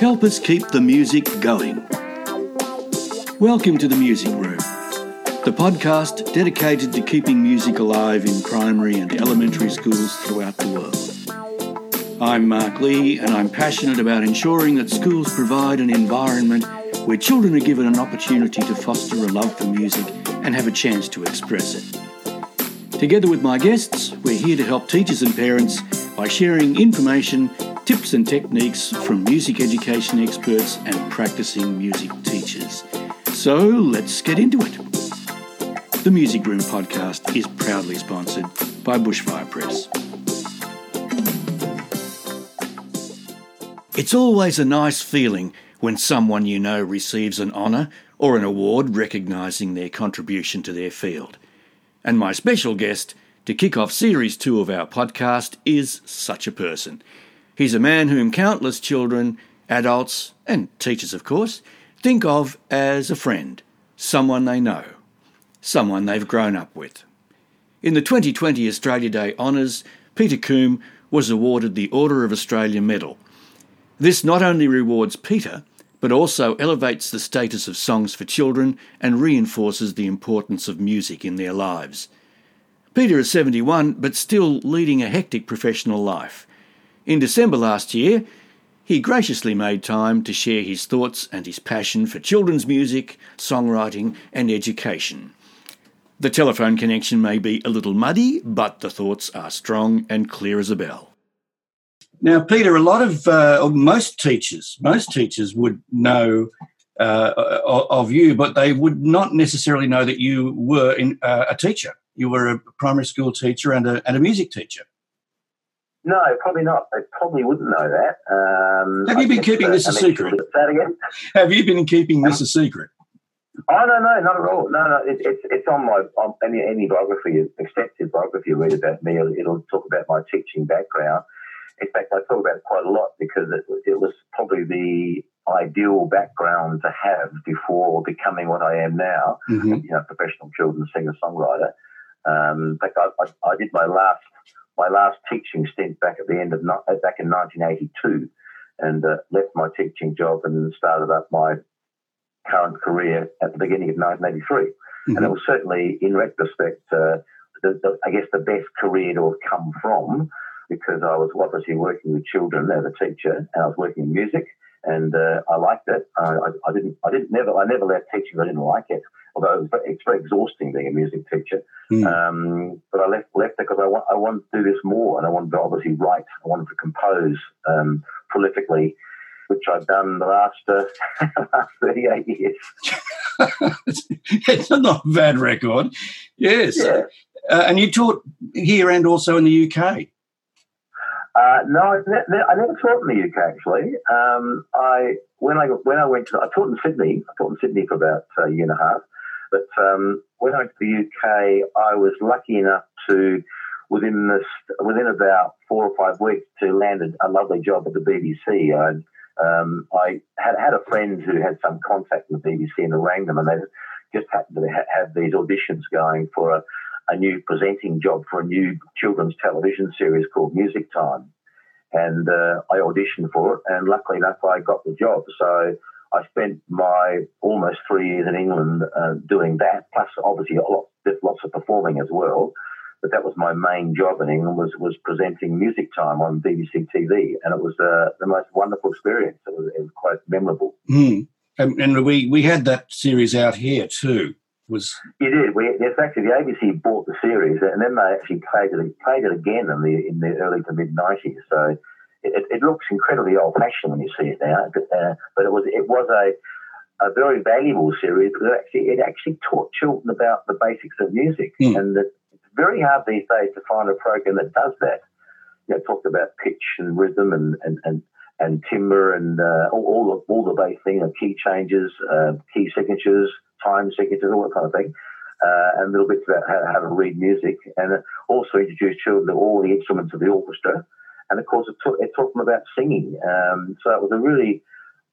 help us keep the music going. Welcome to the Music Room, the podcast dedicated to keeping music alive in primary and elementary schools throughout the world. I'm Mark Leahy, and I'm passionate about ensuring that schools provide an environment where children are given an opportunity to foster a love for music and have a chance to express it. Together with my guests, we're here to help teachers and parents by sharing information, tips, and techniques from music education experts and practicing music teachers. So let's get into it. The Music Room podcast is proudly sponsored by Bushfire Press. It's always a nice feeling when someone you know receives an honour or an award recognising their contribution to their field. And my special guest to kick off series two of our podcast is such a person. He's a man whom countless children, adults, and teachers, of course, think of as a friend, someone they know, someone they've grown up with. In the 2020 Australia Day Honours, Peter Combe was awarded the Order of Australia Medal. This not only rewards Peter, but also elevates the status of songs for children and reinforces the importance of music in their lives. Peter is 71, but still leading a hectic professional life. In December last year, he graciously made time to share his thoughts and his passion for children's music, songwriting, and education. The telephone connection may be a little muddy, but the thoughts are strong and clear as a bell. Now, Peter, a lot of, uh, most teachers, most teachers would know uh, of you, but they would not necessarily know that you were in, uh, a teacher. You were a primary school teacher and a, and a music teacher. No, probably not. They probably wouldn't know that. Um, Have you been keeping this a secret? That again? Have you been keeping this a secret? Oh no, no, not at all. No, no, it, it's it's on my on any any biography, extensive biography you read about me. It'll, it'll talk about my teaching background in fact, I talk about it quite a lot because it, it was probably the ideal background to have before becoming what I am now, mm-hmm. you know, professional children's singer songwriter. Um, in fact, I, I, I, did my last my last teaching stint back at the end of uh, back in 1982, and uh, left my teaching job and started up my current career at the beginning of 1983. Mm-hmm. And it was certainly, in retrospect, uh, the, the, I guess the best career to have come from because I was obviously working with children as a teacher, and I was working in music, and uh, I liked it. I, I, didn't, I didn't never, I never left teaching. I didn't like it, although it's very exhausting being a music teacher. Mm. Um, but I left, left because I, want, I wanted to do this more, and I wanted to obviously write. I wanted to compose um, prolifically, which I've done the last, uh, last 38 years. it's not a bad record. Yes. Yeah. Uh, and you taught here and also in the UK. Uh, no, I, ne- I never taught in the UK actually. Um, I when I when I went to I taught in Sydney. I taught in Sydney for about a year and a half. But um, when I went to the UK, I was lucky enough to within this within about four or five weeks to land a, a lovely job at the BBC. I, um, I had had a friend who had some contact with the BBC and rang them, and they just happened to have these auditions going for a a new presenting job for a new children's television series called Music Time. And uh, I auditioned for it, and luckily enough, I got the job. So I spent my almost three years in England uh, doing that, plus obviously a lot, lots of performing as well. But that was my main job in England was was presenting Music Time on BBC TV, and it was uh, the most wonderful experience. It was, it was quite memorable. Mm. And, and we we had that series out here too was. You did. We, yes, actually, the ABC bought the series, and then they actually played it played it again in the in the early to mid nineties. So it, it, looks incredibly old fashioned when you see it now, but, uh, but it was it was a a very valuable series because it actually it actually taught children about the basics of music, mm. and it's very hard these days to find a program that does that. You know, talked about pitch and rhythm and and and, and timbre and uh, all, all the all the basic things, key changes, uh, key signatures, time signatures, all that kind of thing. Uh, and little bits about how, how, to read music, and also introduce children to all the instruments of the orchestra. And of course, it taught, it taught them about singing. Um, so it was a really,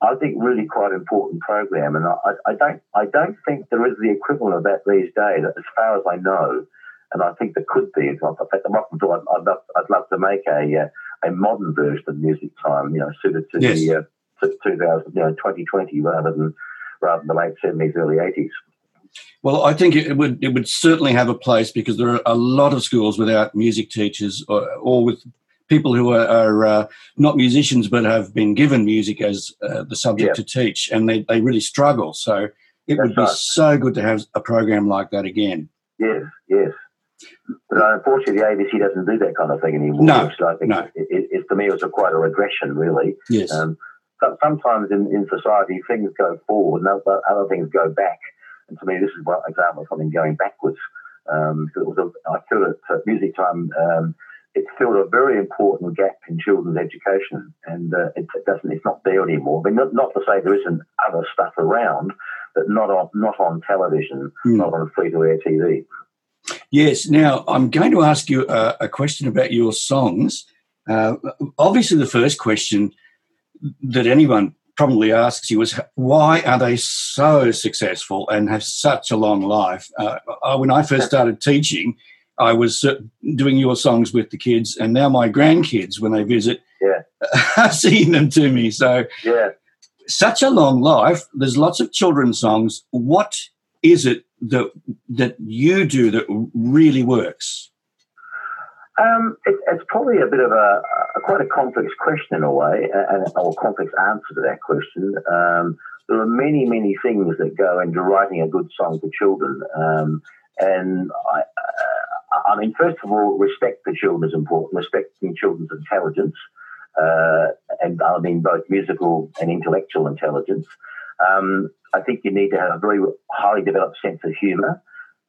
I think, really quite important program. And I, I, don't, I don't think there is the equivalent of that these days, as far as I know. And I think there could be. In fact, I'm often I'd, I'd, love, I'd love to make a uh, a modern version of Music Time, you know, suited to yes. the uh, 2000, you know, 2020 rather than rather than the late 70s, early 80s. Well, I think it would it would certainly have a place because there are a lot of schools without music teachers or, or with people who are, are uh, not musicians but have been given music as uh, the subject to teach, and they, they really struggle. So it That's would be right. so good to have a program like that again. Yes, yes. But unfortunately, the ABC doesn't do that kind of thing anymore. No, which I think no. it, it, it, to me, it was a quite a regression, really. Yes. Um, so- sometimes in, in society, things go forward and other, other things go back. And to me, this is one example of something going backwards. Um, so it was a, I feel that uh, music time, um, it filled a very important gap in children's education, and uh, it, it doesn't. It's not there anymore. I mean, not, not to say there isn't other stuff around, but not on not on television, Hmm. not on free to air TV. Yes. Now, I'm going to ask you a, a question about your songs. Uh, obviously, the first question that anyone probably asks you is why are they so successful and have such a long life? Uh, when I first started teaching, I was uh, doing your songs with the kids, and now my grandkids, when they visit, Yeah. are singing them to me. So, Yeah. such a long life. There's lots of children's songs. What is it that that you do that really works? Um, it, it's probably a bit of a, a quite a complex question in a way, and or complex answer to that question. Um, there are many, many things that go into writing a good song for children, um, and I, uh, I mean, first of all, respect for children is important. Respecting children's intelligence, uh, and I mean both musical and intellectual intelligence. Um, I think you need to have a very highly developed sense of humour.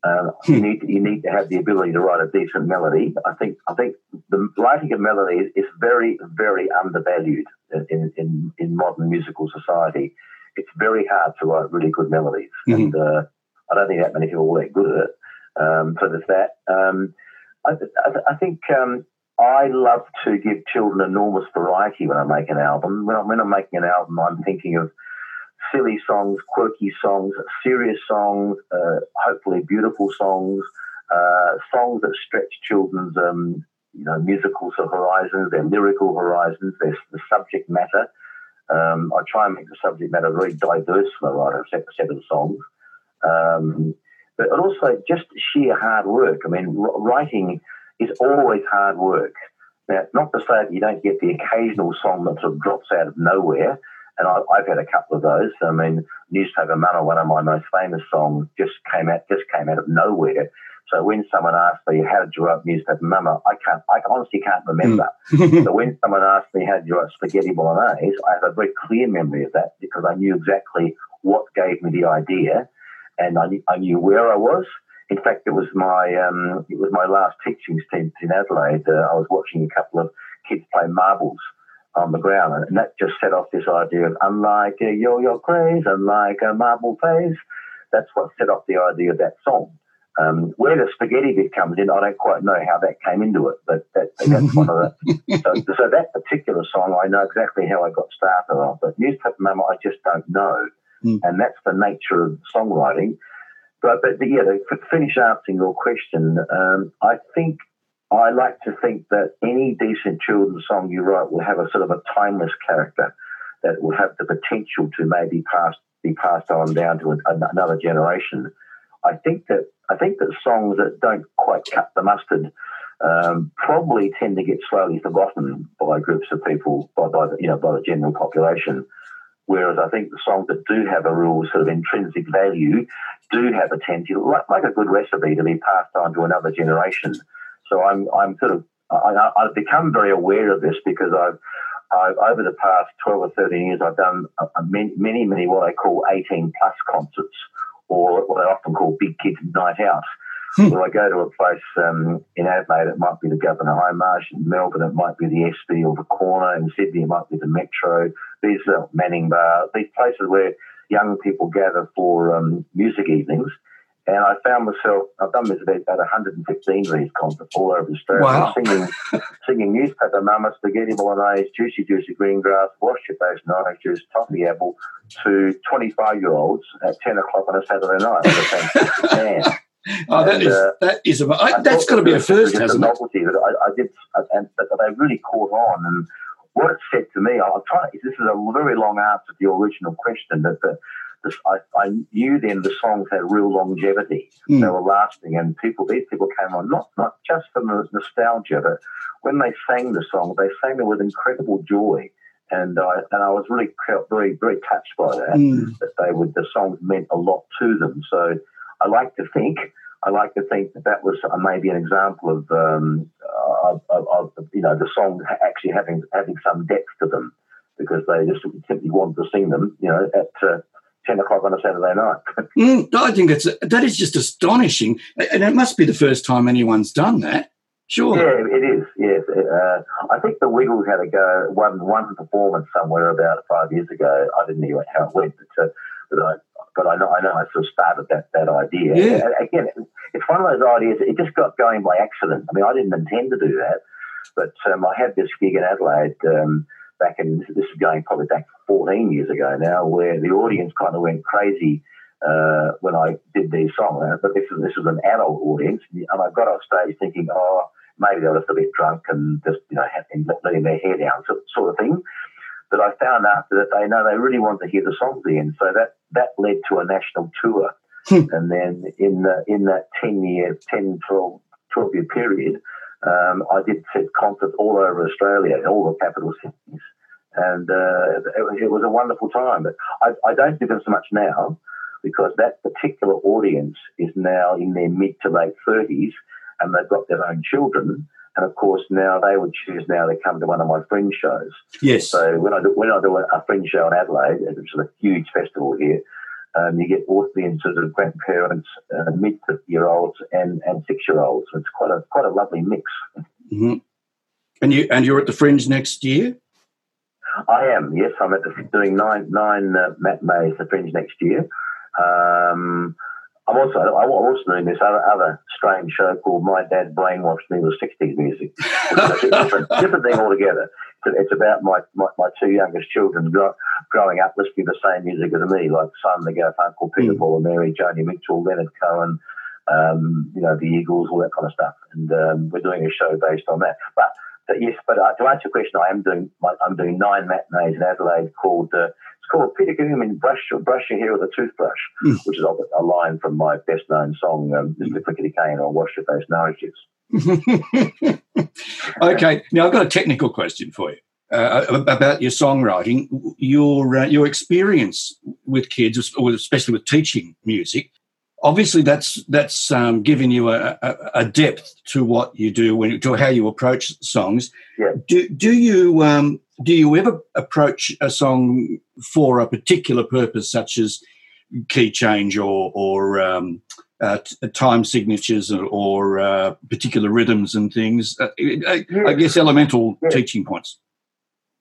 Uh, you need you need to have the ability to write a decent melody. I think I think the writing of melody is, is very very undervalued in, in in modern musical society. It's very hard to write really good melodies, Mhm. and uh, I don't think that many people are that good at it. Um, there's that. Um, I, I, I think um, I love to give children enormous variety when I make an album. When I'm, when I'm making an album, I'm thinking of silly songs, quirky songs, serious songs, uh, hopefully beautiful songs, uh, songs that stretch children's um, you know musical horizons, their lyrical horizons, their the subject matter. Um, I try and make the subject matter very diverse when I write a set, set of songs. Um, but also just sheer hard work. I mean, writing is always hard work. Now, not to say that you don't get the occasional song that sort of drops out of nowhere, and I, I've had a couple of those. I mean, Newspaper Mama, one of my most famous songs, just came out just came out of nowhere. So when someone asked me, "How did you write Newspaper Mama?" I can't, I honestly can't remember. Mm. so when someone asked me, "How did you write Spaghetti Bolognese?" I have a very clear memory of that because I knew exactly what gave me the idea, and I knew, I knew where I was. In fact, it was my um, it was my last teaching stint in Adelaide. Uh, I was watching a couple of kids play marbles on the ground, and that just set off this idea of unlike a yo-yo craze, unlike a marble phase. That's what set off the idea of that song. Um, where the spaghetti bit comes in, I don't quite know how that came into it, but that, that's one of the. So, so that particular song, I know exactly how I got started on, but newspaper mama, I just don't know, Mm. and that's the nature of songwriting. But, but yeah, to finish answering your question, um, I think I like to think that any decent children's song you write will have a sort of a timeless character that will have the potential to maybe pass be passed on down to an, another generation. I think that I think that songs that don't quite cut the mustard um, probably tend to get slowly forgotten by groups of people, by, by the, you know by the general population. Whereas I think the songs that do have a real sort of intrinsic value do have a tendency, like, like a good recipe, to be passed on to another generation. So I'm I'm sort of I, I've become very aware of this because I've I've, over the past 12 or 13 years, I've done a, a many, many, many what I call 18 plus concerts, or what I often call big kids night out. Hmm. Where I go to a place um, in Adelaide, it might be the Governor Hindmarsh. In Melbourne, it might be the Espy or the Corner. In Sydney, it might be the Metro. These are Manning Bar. These places where young people gather for um, music evenings. And I found myself, I've done this about, about 115 of these concerts all over Australia, Wow. singing singing newspaper mama, spaghetti bolognese, juicy, juicy green grass, wash your face, and orange juice, toffee apple to 25 year olds at 10 o'clock on a Saturday night. Oh, that And, is uh, that is a, I that's got to be a first, hasn't a it? novelty that I, I did, and but they really caught on. And what it said to me, I'm trying. This is a very long answer to your original question. That the, the I, I, knew then the songs had real longevity. Mm. They were lasting, and people these people came on not not just for nostalgia, but when they sang the song, they sang them with incredible joy. And I and I was really very very touched by that. Mm. That they would the songs meant a lot to them. So I like to think I like to think that that was maybe an example of, um, of, of, of, you know the song actually having having some depth to them because they just simply wanted to sing them, you know, at uh, ten o'clock on a Saturday night. mm, I think it's that is just astonishing, and it must be the first time anyone's done that. Sure. Yeah, it is. Yes, uh, I think the Wiggles had a go one one performance somewhere about five years ago. I didn't know how it went, but, uh, but I but I know I know I sort of started that that idea. Yeah. Again, it's one of those ideas. It just got going by accident. I mean, I didn't intend to do that, but um, I had this gig in Adelaide um, back in this is going probably back 14 years ago now, where the audience kind of went crazy. Uh, when I did these songs, uh, but this is this was an adult audience, and I got off stage thinking, oh, maybe they were just a bit drunk and just you know letting their hair down, sort of thing. But I found after that they know they really want to hear the songs again. So that, that led to a national tour. Hmm. and then in the, in that 10 year, 10, 12, 12 year period, um, I did set concerts all over Australia, all the capital cities. And uh, it, it, was a wonderful time. But I, I don't do them so much now because that particular audience is now in their mid to late 30s and they've got their own children. And of course, now they would choose now to come to one of my fringe shows. Yes. So when I do, when I do a fringe show in Adelaide, which is a huge festival here, um, you get audiences of grandparents, uh, mid year olds, and, and six year olds. It's quite a quite a lovely mix. Mm-hmm. And you and you're at the Fringe next year. I am. Yes, I'm at the, doing nine nine uh, matinees the Fringe next year. Um, I'm also I'm also doing this other other strange show called My Dad Brainwashed Me with 60s music. It's a different, different thing altogether. It's about my, my, my two youngest children growing up listening to the same music as me, like Simon and Garfunkel, Peter mm. Paul and Mary, Joni Mitchell, Leonard Cohen, um, you know, the Eagles, all that kind of stuff. And um, we're doing a show based on that. But, but yes, but uh, to answer your question, I am doing I'm doing nine matinees in Adelaide called uh, called Peter Gooman Brush Your, Brush Your Hair with a Toothbrush, mm. which is a, line from my best known song, um, Mr. Clickety Cane, or Wash Your Face No okay, now I've got a technical question for you. Uh, about your songwriting, your uh, your experience with kids, or especially with teaching music. Obviously, that's that's um, giving you a, a, a, depth to what you do when to how you approach songs. Yeah. Do do you um, do you ever approach a song for a particular purpose, such as key change or or um, uh, t- time signatures or, or uh, particular rhythms and things? Uh, I. I, guess elemental yes. teaching points.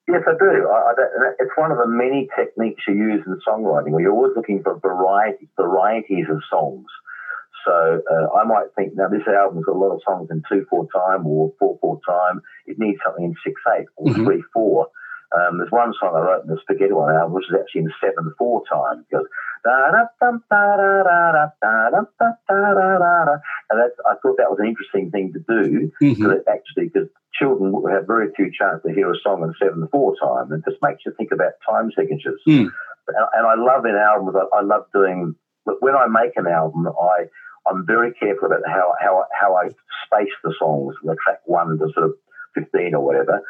Yes, I do. I, I, it's one of the many techniques you use in songwriting, where you're always looking for variety, varieties of songs. So uh, I might think, now this album's got a lot of songs in two four time or four four time. It needs something in six eight or mm-hmm. three four. Um, there's one song I wrote in the Spaghetti One album, which is actually in seven four time. Goes and that's I thought that was an interesting thing to do mm-hmm. because actually because children have very few chances to hear a song in seven four time, and it just makes you think about time signatures. Mm. And, and, I love in albums. I, I love doing when I make an album. I I'm very careful about how how how I space the songs from the track one to sort of fifteen or whatever.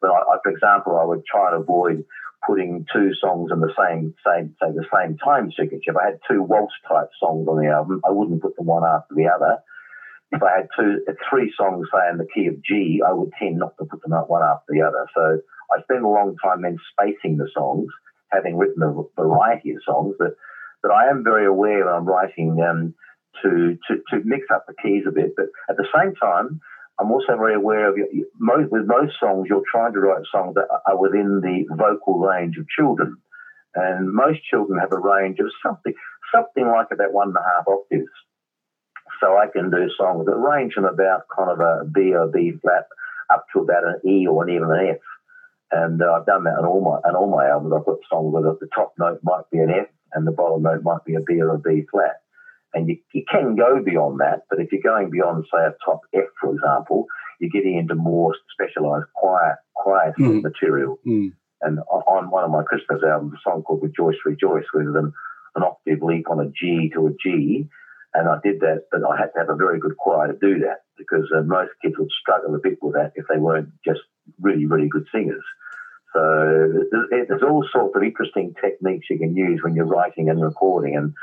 But I, I, for example, I would try and avoid putting two songs in the same same say the same time signature. If I had two waltz type songs on the album, I wouldn't put them one after the other. If I had two three songs say in the key of G, I would tend not to put them up one after the other. So I spend a long time then spacing the songs, having written a variety of songs, but but I am very aware when I'm writing um, to, to to mix up the keys a bit. But at the same time, I'm also very aware of most, with most songs, you're trying to write songs that are within the vocal range of children. And most children have a range of something, something like about one and a half octaves. So I can do songs that range from about kind of a B or B flat up to about an E or an even an F. And uh, I've done that on all my on all my albums. I've got songs where the top note might be an F and the bottom note might be a B or a B flat. And you, you can go beyond that, but if you're going beyond, say, a top F, for example, you're getting into more specialised choir choir Mm. material. Mm. And on- on one of my Christmas albums, a song called Rejoice, Rejoice, with an, an octave leap on a G to a G. And I did that, but I had to have a very good choir to do that because uh, most kids would struggle a bit with that if they weren't just really, really good singers. So there's, there's all sorts of interesting techniques you can use when you're writing and recording. And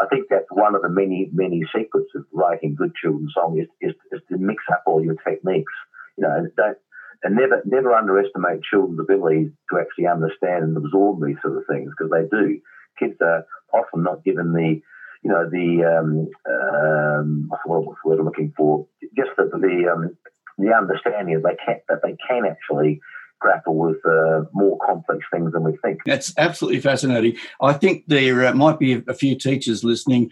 I think that's one of the many, many secrets of writing good children's songs is, is, is to mix up all your techniques. You know, don't, and never, never underestimate children's ability to actually understand and absorb these sort of things because they do. Kids are often not given the, you know, the um, um, what's the word I'm looking for? Just the the, um, the understanding that they can that they can actually grapple with uh, more complex things than we think. That's absolutely fascinating. I think there uh, might be a, few teachers listening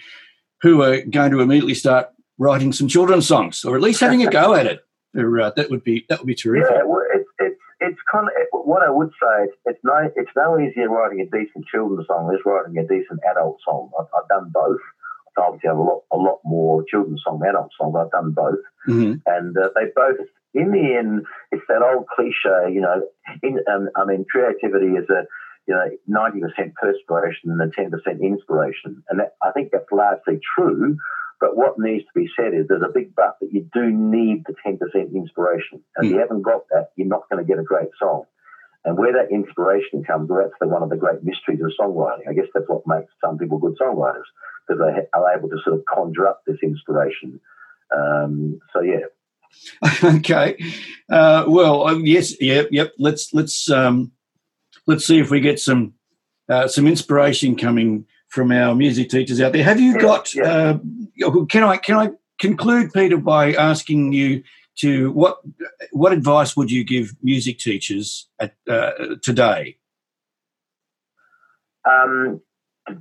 who are going to immediately start writing some children's songs, or at least having a go at it. Uh, that would be that would be terrific. Yeah, well, it's it's it's kind of what I would say. It's, it's no it's no easier writing a decent children's song as writing a decent adult song. I've, I've done both. I obviously have a lot a lot more children's song than adult song, but I've done both, Mhm. and uh, they both. In the end, it's that old cliche, you know. In, um, I mean, creativity is a you know ninety percent perspiration and ten percent inspiration, and that, I think that's largely true. But what needs to be said is there's a big but that you do need the 10% inspiration. And if you haven't got that, you're not going to get a great song. And where that inspiration comes, well, that's the, one of the great mysteries of songwriting. I guess that's what makes some people good songwriters, because they ha- are able to sort of conjure up this inspiration. Um, so, yeah. okay. Uh, well, uh, yes, yep, yep. Let's let's um, let's see if we get some uh, some inspiration coming from our music teachers out there. Have you got? Uh, can I can I conclude, Peter, by asking you to what what advice would you give music teachers at, uh, today? Um,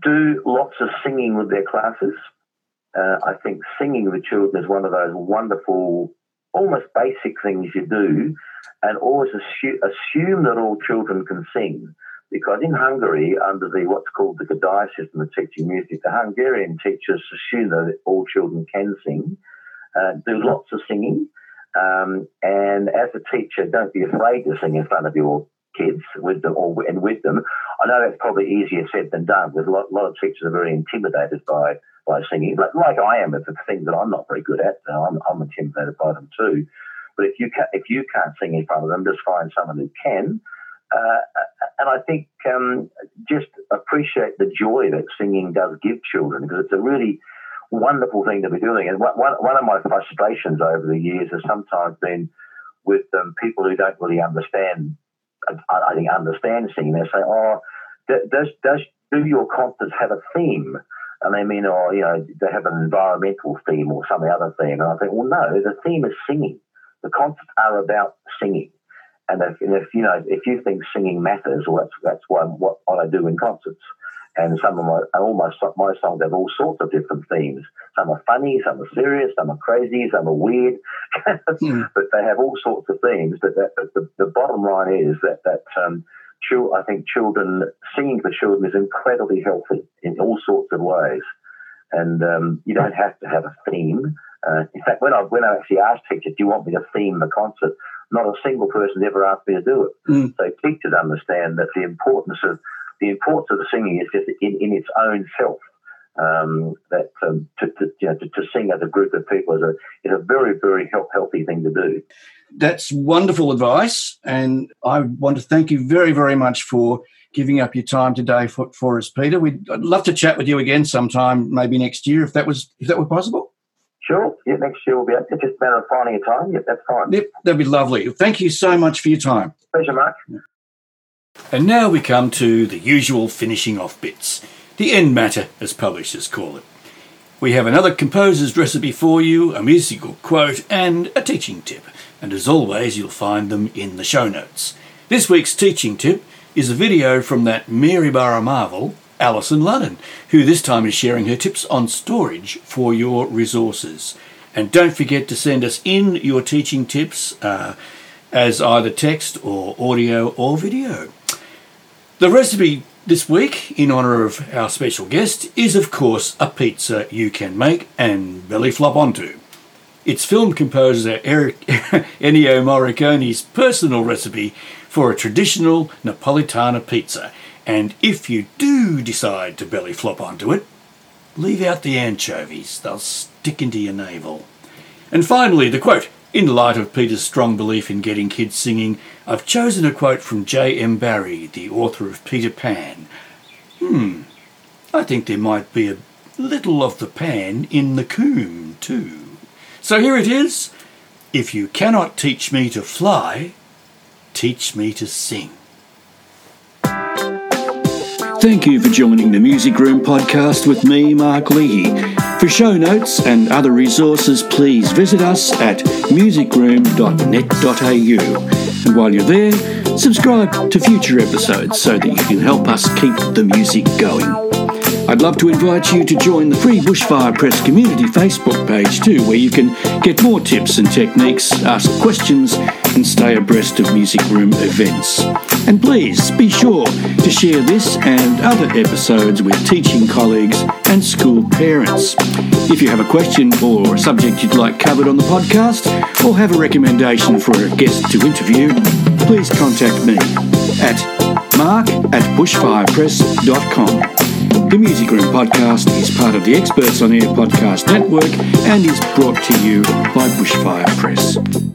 do lots of singing with their classes. Uh, I think singing with children is one of those wonderful, almost basic things you do, and always assume, assume that all children can sing. Because in Hungary, under the what's called the Kodály system of teaching music, the Hungarian teachers assume that all children can sing. Uh, do lots of singing, um, and as a teacher, don't be afraid to sing in front of your kids with them or and with them. I know that's probably easier said than done, because a lot, lot of teachers are very intimidated by by singing, like, like I am. It's a thing that I'm not very good at. So I'm, I'm intimidated by them too. But if you can, if you can't sing in front of them, just find someone who can. Uh, and I think um, just appreciate the joy that singing does give children, because it's a really wonderful thing to be doing. And one, one one of my frustrations over the years has sometimes been with um, people who don't really understand. I, I think understand singing. They say, "Oh, does does do your concerts have a theme?" And they mean, "Oh, you know, they have an environmental theme or some other theme." And I think, "Well, no, the theme is singing. The concerts are about singing." And if, and if you know, if you think singing matters, well, that's that's why what, what I do in concerts. And some of my, almost my songs have all sorts of different themes. Some are funny, some are serious, some are crazy, some are weird, Hmm. but they have all sorts of themes. But, that, but the, the bottom line is that that um, I think children singing for children is incredibly healthy in all sorts of ways, and um, you don't have to have a theme. Uh, in fact, when I when I actually asked teachers, "Do you want me to theme the concert?" Not a single person ever asked me to do it. Mm. So teachers understand that the importance of the importance of the singing is just in, in its own self. Um, that um, to, to, you know, to, to sing as a group of people is a is a very very health, healthy thing to do. That's wonderful advice, and I want to thank you very, very much for giving up your time today for, for us, Peter. We'd I'd love to chat with you again sometime, maybe next year, if that was if that were possible. Sure. Yeah, next year will be. It's just a matter of finding a time. Yeah, that's fine. Yep, that'd be lovely. Thank you so much for your time. Pleasure, Mark. And now we come to the usual finishing off bits, the end matter, as publishers call it. We have another composer's recipe for you, a musical quote, and a teaching tip. And as always, you'll find them in the show notes. This week's teaching tip is a video from that Mary Maryborough Marvel, Alison Ludden, who this time is sharing her tips on storage for your resources. And don't forget to send us in your teaching tips uh, as either text or audio or video. The recipe this week, in honour of our special guest, is of course a pizza you can make and belly flop onto. It's film composer Eric Ennio Morricone's personal recipe for a traditional Napolitana pizza. And if you do decide to belly flop onto it, leave out the anchovies. They'll stick into your navel. And finally, the quote. In light of Peter's strong belief in getting kids singing, I've chosen a quote from J.M. Barrie, the author of Peter Pan. Hmm, I think there might be a little of the pan in the Combe, too. So here it is. If you cannot teach me to fly, teach me to sing. Thank you for joining the Music Room podcast with me, Mark Leahy. For show notes and other resources, please visit us at musicroom.net.au. And while you're there, subscribe to future episodes so that you can help us keep the music going. I'd love to invite you to join the free Bushfire Press community Facebook page too, where you can get more tips and techniques, ask questions, and stay abreast of Music Room events. And please be sure to share this and other episodes with teaching colleagues and school parents. If you have a question or a subject you'd like covered on the podcast, or have a recommendation for a guest to interview, please contact me at mark at bushfirepress.com. The Music Room podcast is part of the Experts on Air podcast network and is brought to you by Bushfire Press.